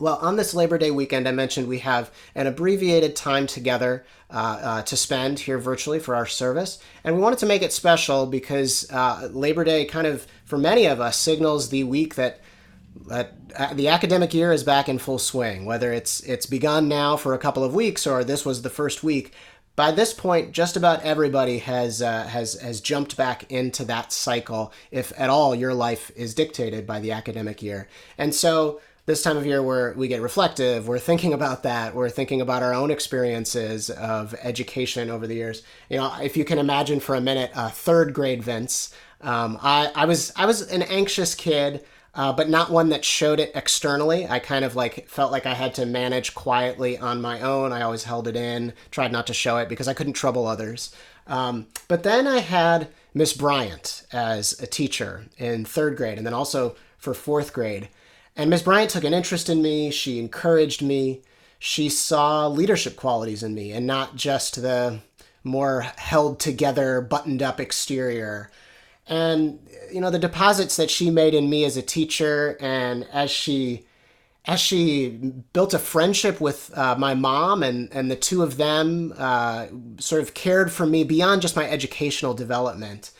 Well, on this Labor Day weekend, I mentioned we have an abbreviated time together uh, uh, to spend here virtually for our service. And we wanted to make it special because uh, Labor Day, kind of for many of us, signals the week that. uh, the academic year is back in full swing. Whether it's it's begun now for a couple of weeks or this was the first week, by this point, just about everybody has uh, has has jumped back into that cycle. If at all, your life is dictated by the academic year, and so this time of year where we get reflective, we're thinking about that, we're thinking about our own experiences of education over the years. You know, if you can imagine for a minute, uh, third grade Vince, um, I, I was I was an anxious kid. Uh, but not one that showed it externally. I kind of like felt like I had to manage quietly on my own. I always held it in, tried not to show it because I couldn't trouble others. Um, but then I had Miss Bryant as a teacher in third grade, and then also for fourth grade. And Ms. Bryant took an interest in me. She encouraged me. She saw leadership qualities in me and not just the more held together, buttoned up exterior. And, you know, the deposits that she made in me as a teacher and as she as she built a friendship with uh, my mom and, and the two of them uh, sort of cared for me beyond just my educational development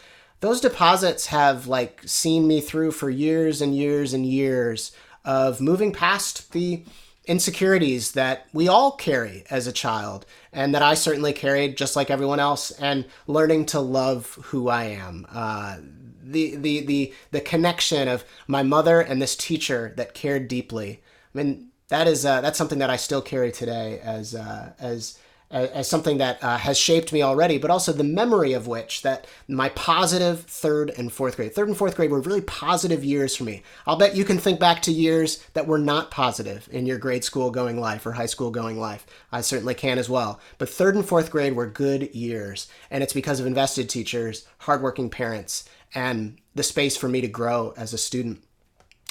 those deposits have like seen me through for years and years and years of moving past the insecurities that we all carry as a child and that I certainly carried just like everyone else and learning to love who I am. Uh, the, the, the, the connection of my mother and this teacher that cared deeply. I mean, that is, uh, that's something that I still carry today as, uh, as, as something that uh, has shaped me already, but also the memory of which that my positive third and fourth grade. Third and fourth grade were really positive years for me. I'll bet you can think back to years that were not positive in your grade school going life or high school going life. I certainly can as well. But third and fourth grade were good years, and it's because of invested teachers, hardworking parents, and the space for me to grow as a student.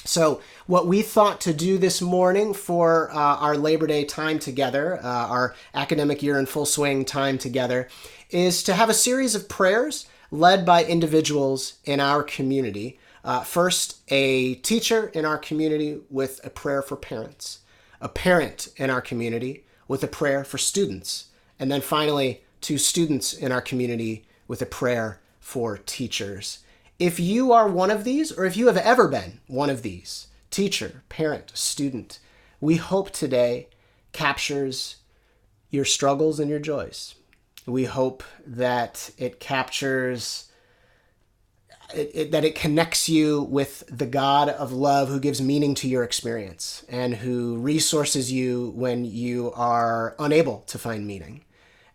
So, what we thought to do this morning for uh, our Labor Day time together, uh, our academic year in full swing time together, is to have a series of prayers led by individuals in our community. Uh, first, a teacher in our community with a prayer for parents, a parent in our community with a prayer for students, and then finally, two students in our community with a prayer for teachers. If you are one of these, or if you have ever been one of these, teacher, parent, student, we hope today captures your struggles and your joys. We hope that it captures, it, it, that it connects you with the God of love who gives meaning to your experience and who resources you when you are unable to find meaning.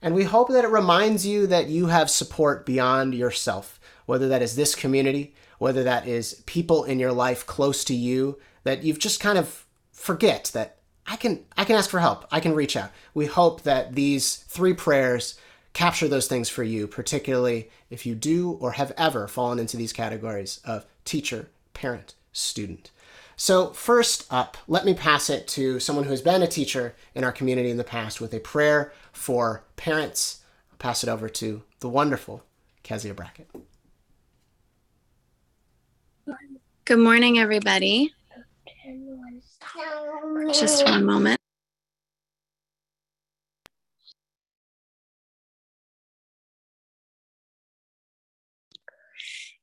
And we hope that it reminds you that you have support beyond yourself whether that is this community, whether that is people in your life close to you that you've just kind of forget that I can I can ask for help. I can reach out. We hope that these three prayers capture those things for you, particularly if you do or have ever fallen into these categories of teacher, parent, student. So, first up, let me pass it to someone who has been a teacher in our community in the past with a prayer for parents. I'll pass it over to the wonderful Kezia Brackett. Good morning, everybody. Just one moment.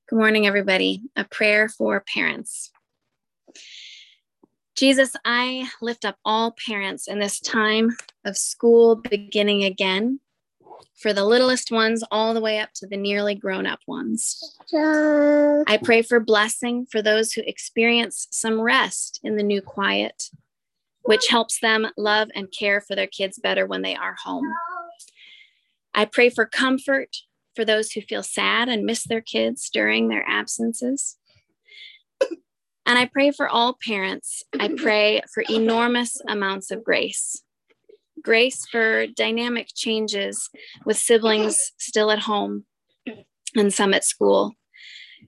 Good morning, everybody. A prayer for parents. Jesus, I lift up all parents in this time of school beginning again for the littlest ones all the way up to the nearly grown up ones. I pray for blessing for those who experience some rest in the new quiet, which helps them love and care for their kids better when they are home. I pray for comfort for those who feel sad and miss their kids during their absences. And I pray for all parents. I pray for enormous amounts of grace grace for dynamic changes with siblings still at home and some at school,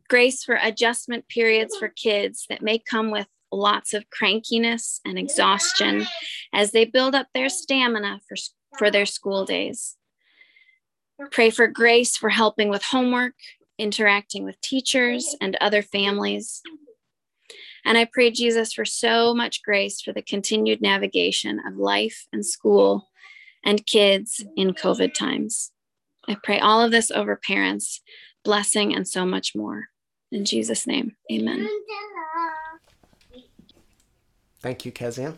grace for adjustment periods for kids that may come with lots of crankiness and exhaustion as they build up their stamina for, for their school days. Pray for grace for helping with homework, interacting with teachers and other families. And I pray, Jesus, for so much grace for the continued navigation of life and school and kids in COVID times. I pray all of this over parents, blessing, and so much more. In Jesus' name, amen. Thank you, Kezia.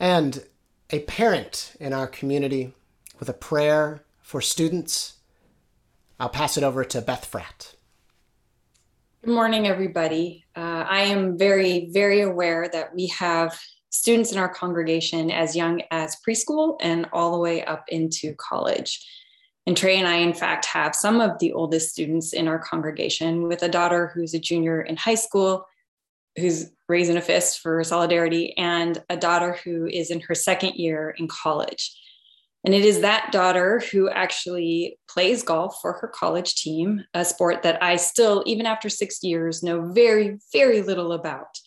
And a parent in our community with a prayer for students. I'll pass it over to Beth Fratt. Good morning, everybody. Uh, I am very, very aware that we have students in our congregation as young as preschool and all the way up into college. And Trey and I, in fact, have some of the oldest students in our congregation with a daughter who's a junior in high school, who's raising a fist for solidarity, and a daughter who is in her second year in college. And it is that daughter who actually plays golf for her college team, a sport that I still, even after six years, know very, very little about.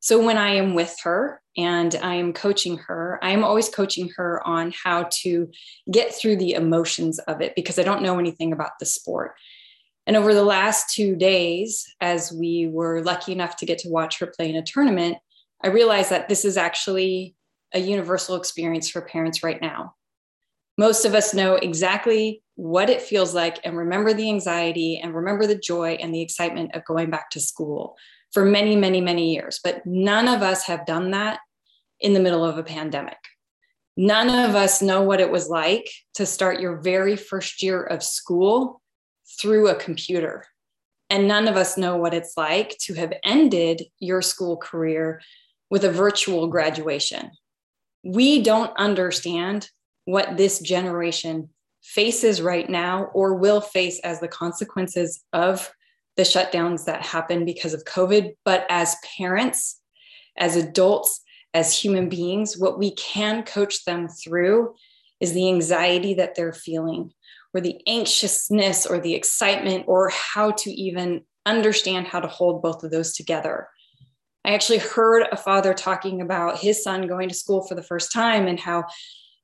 So when I am with her and I am coaching her, I am always coaching her on how to get through the emotions of it because I don't know anything about the sport. And over the last two days, as we were lucky enough to get to watch her play in a tournament, I realized that this is actually a universal experience for parents right now. Most of us know exactly what it feels like and remember the anxiety and remember the joy and the excitement of going back to school for many, many, many years. But none of us have done that in the middle of a pandemic. None of us know what it was like to start your very first year of school through a computer. And none of us know what it's like to have ended your school career with a virtual graduation. We don't understand what this generation faces right now or will face as the consequences of the shutdowns that happen because of COVID. But as parents, as adults, as human beings, what we can coach them through is the anxiety that they're feeling, or the anxiousness, or the excitement, or how to even understand how to hold both of those together. I actually heard a father talking about his son going to school for the first time and how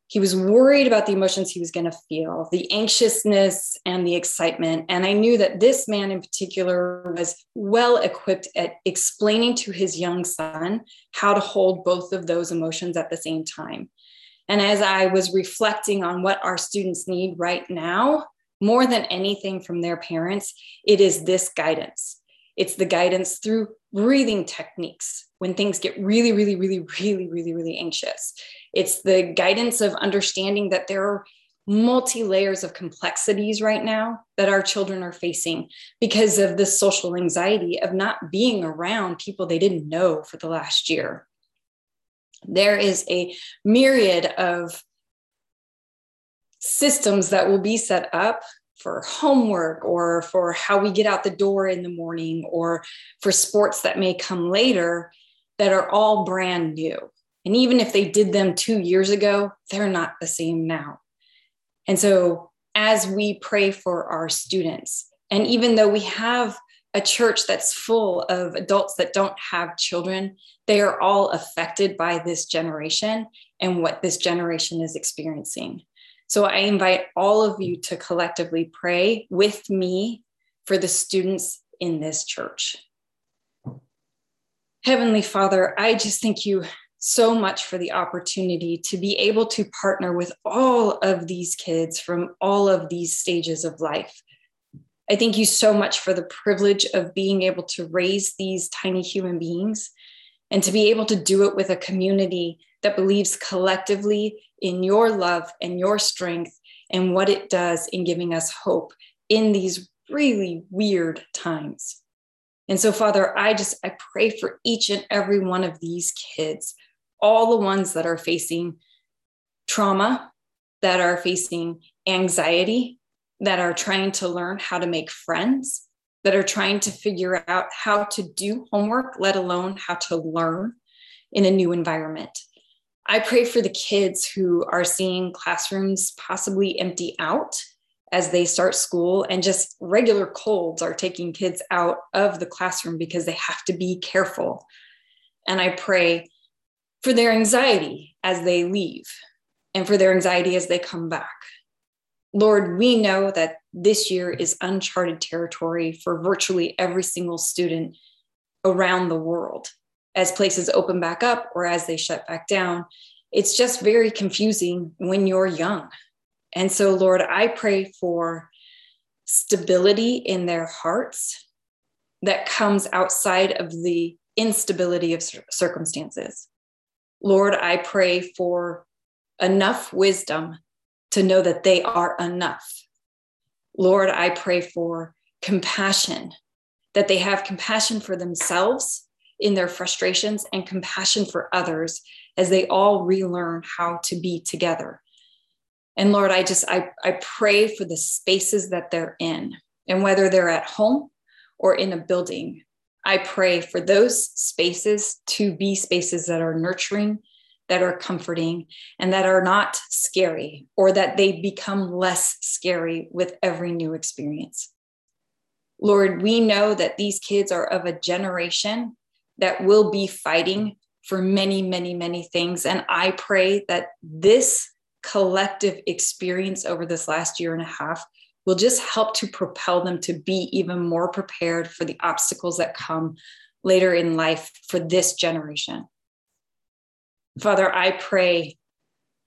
he was worried about the emotions he was going to feel, the anxiousness and the excitement. And I knew that this man in particular was well equipped at explaining to his young son how to hold both of those emotions at the same time. And as I was reflecting on what our students need right now, more than anything from their parents, it is this guidance. It's the guidance through breathing techniques when things get really, really, really, really, really, really anxious. It's the guidance of understanding that there are multi layers of complexities right now that our children are facing because of the social anxiety of not being around people they didn't know for the last year. There is a myriad of systems that will be set up for homework or for how we get out the door in the morning or for sports that may come later that are all brand new. And even if they did them two years ago, they're not the same now. And so, as we pray for our students, and even though we have a church that's full of adults that don't have children, they are all affected by this generation and what this generation is experiencing. So I invite all of you to collectively pray with me for the students in this church. Heavenly Father, I just thank you so much for the opportunity to be able to partner with all of these kids from all of these stages of life. I thank you so much for the privilege of being able to raise these tiny human beings and to be able to do it with a community that believes collectively in your love and your strength and what it does in giving us hope in these really weird times. And so, Father, I just I pray for each and every one of these kids, all the ones that are facing trauma, that are facing anxiety, that are trying to learn how to make friends, that are trying to figure out how to do homework, let alone how to learn in a new environment. I pray for the kids who are seeing classrooms possibly empty out as they start school, and just regular colds are taking kids out of the classroom because they have to be careful. And I pray for their anxiety as they leave and for their anxiety as they come back. Lord, we know that this year is uncharted territory for virtually every single student around the world as places open back up or as they shut back down. It's just very confusing when you're young. And so, Lord, I pray for stability in their hearts that comes outside of the instability of circumstances. Lord, I pray for enough wisdom to know that they are enough. Lord, I pray for compassion, that they have compassion for themselves in their frustrations and compassion for others as they all relearn how to be together. And Lord, I just I, I pray for the spaces that they're in, and whether they're at home or in a building, I pray for those spaces to be spaces that are nurturing, that are comforting, and that are not scary, or that they become less scary with every new experience. Lord, we know that these kids are of a generation that will be fighting for many, many, many things. And I pray that this collective experience over this last year and a half will just help to propel them to be even more prepared for the obstacles that come later in life for this generation. Father, I pray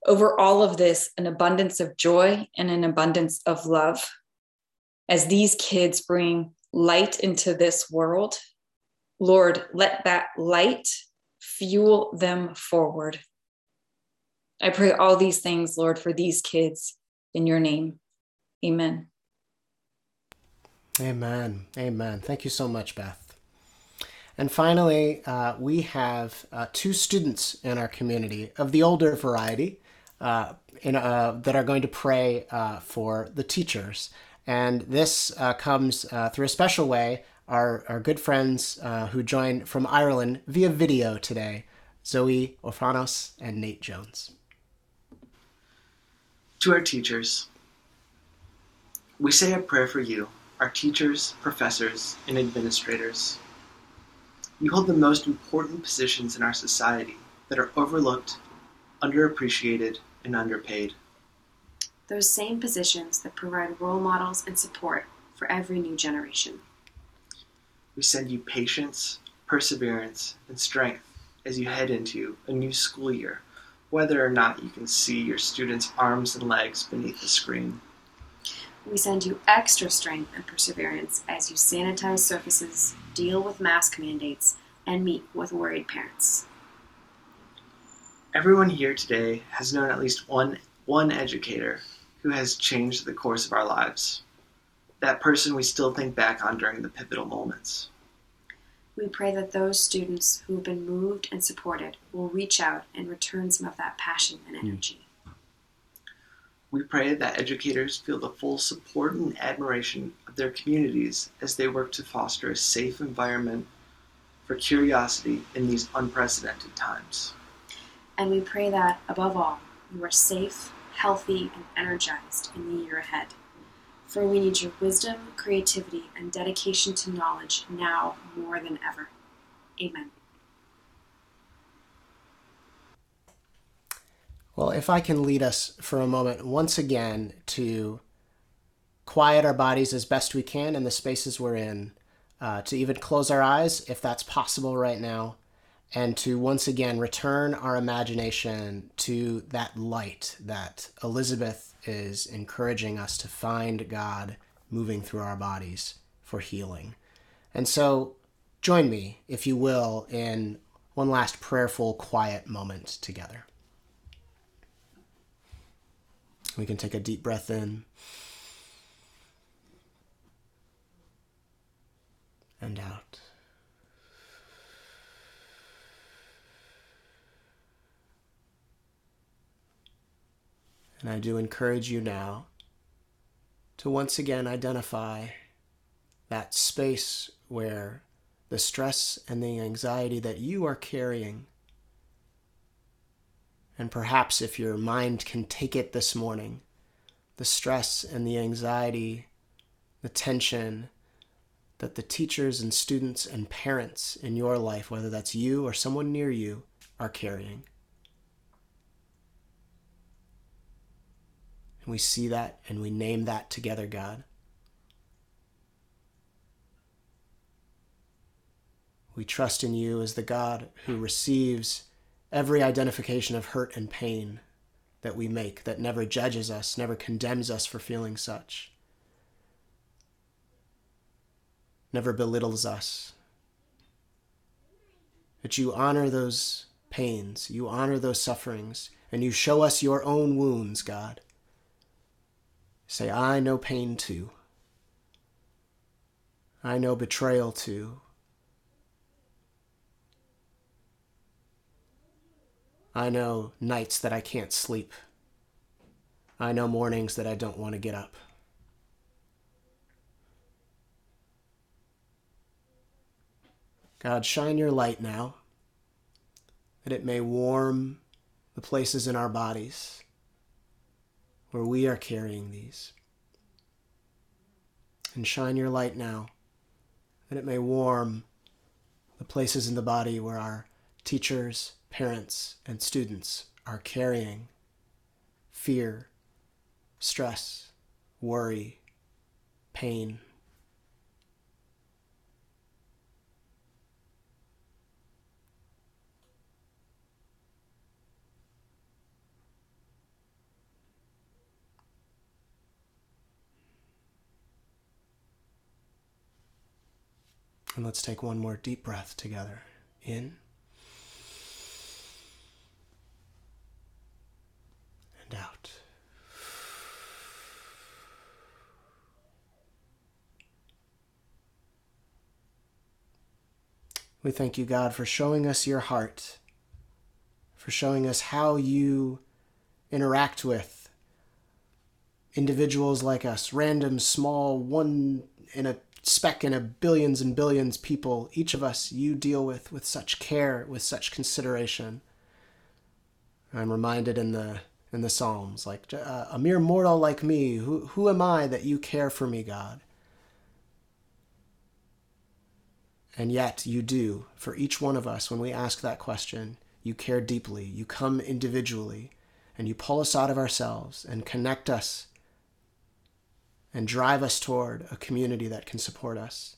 over all of this an abundance of joy and an abundance of love as these kids bring light into this world. Lord, let that light fuel them forward. I pray all these things, Lord, for these kids in your name. Amen. Amen. Amen. Thank you so much, Beth. And finally, uh, we have uh, two students in our community of the older variety uh, in, uh, that are going to pray uh, for the teachers. And this uh, comes through a special way. Our, our good friends uh, who joined from Ireland via video today Zoe Orfanos and Nate Jones. To our teachers, we say a prayer for you, our teachers, professors, and administrators. You hold the most important positions in our society that are overlooked, underappreciated, and underpaid. Those same positions that provide role models and support for every new generation. We send you patience, perseverance, and strength as you head into a new school year, whether or not you can see your students' arms and legs beneath the screen. We send you extra strength and perseverance as you sanitize surfaces, deal with mask mandates, and meet with worried parents. Everyone here today has known at least one, one educator who has changed the course of our lives. That person we still think back on during the pivotal moments. We pray that those students who have been moved and supported will reach out and return some of that passion and hmm. energy. We pray that educators feel the full support and admiration of their communities as they work to foster a safe environment for curiosity in these unprecedented times. And we pray that, above all, you are safe, healthy, and energized in the year ahead. For we need your wisdom, creativity, and dedication to knowledge now more than ever. Amen. Well, if I can lead us for a moment once again to quiet our bodies as best we can in the spaces we're in, uh, to even close our eyes if that's possible right now, and to once again return our imagination to that light that Elizabeth is encouraging us to find God moving through our bodies for healing. And so join me, if you will, in one last prayerful, quiet moment together. We can take a deep breath in and out. And I do encourage you now to once again identify that space where the stress and the anxiety that you are carrying and perhaps if your mind can take it this morning, the stress and the anxiety, the tension that the teachers and students and parents in your life, whether that's you or someone near you, are carrying. And we see that and we name that together, God. We trust in you as the God who receives every identification of hurt and pain that we make, that never judges us, never condemns us for feeling such, never belittles us. That you honor those pains, you honor those sufferings, and you show us your own wounds, God. Say, I know pain too. I know betrayal too. I know nights that I can't sleep. I know mornings that I don't want to get up. God, shine your light now, that it may warm the places in our bodies where we are carrying these. And shine your light now, that it may warm the places in the body where our teachers, parents, and students are carrying fear, stress, worry, pain. And let's take one more deep breath together. In. and out. We thank you, God, for showing us your heart, for showing us how you interact with individuals like us, random, small, one in a speck in a billions and billions people, each of us you deal with with such care, with such consideration. I'm reminded in the in the Psalms, like uh, a mere mortal like me, who, who am I that you care for me, God? And yet you do for each one of us when we ask that question. You care deeply, you come individually, and you pull us out of ourselves and connect us and drive us toward a community that can support us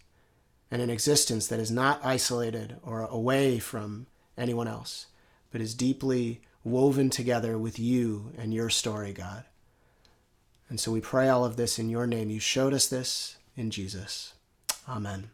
and an existence that is not isolated or away from anyone else, but is deeply woven together with you and your story, God. And so we pray all of this in your name. You showed us this in Jesus. Amen.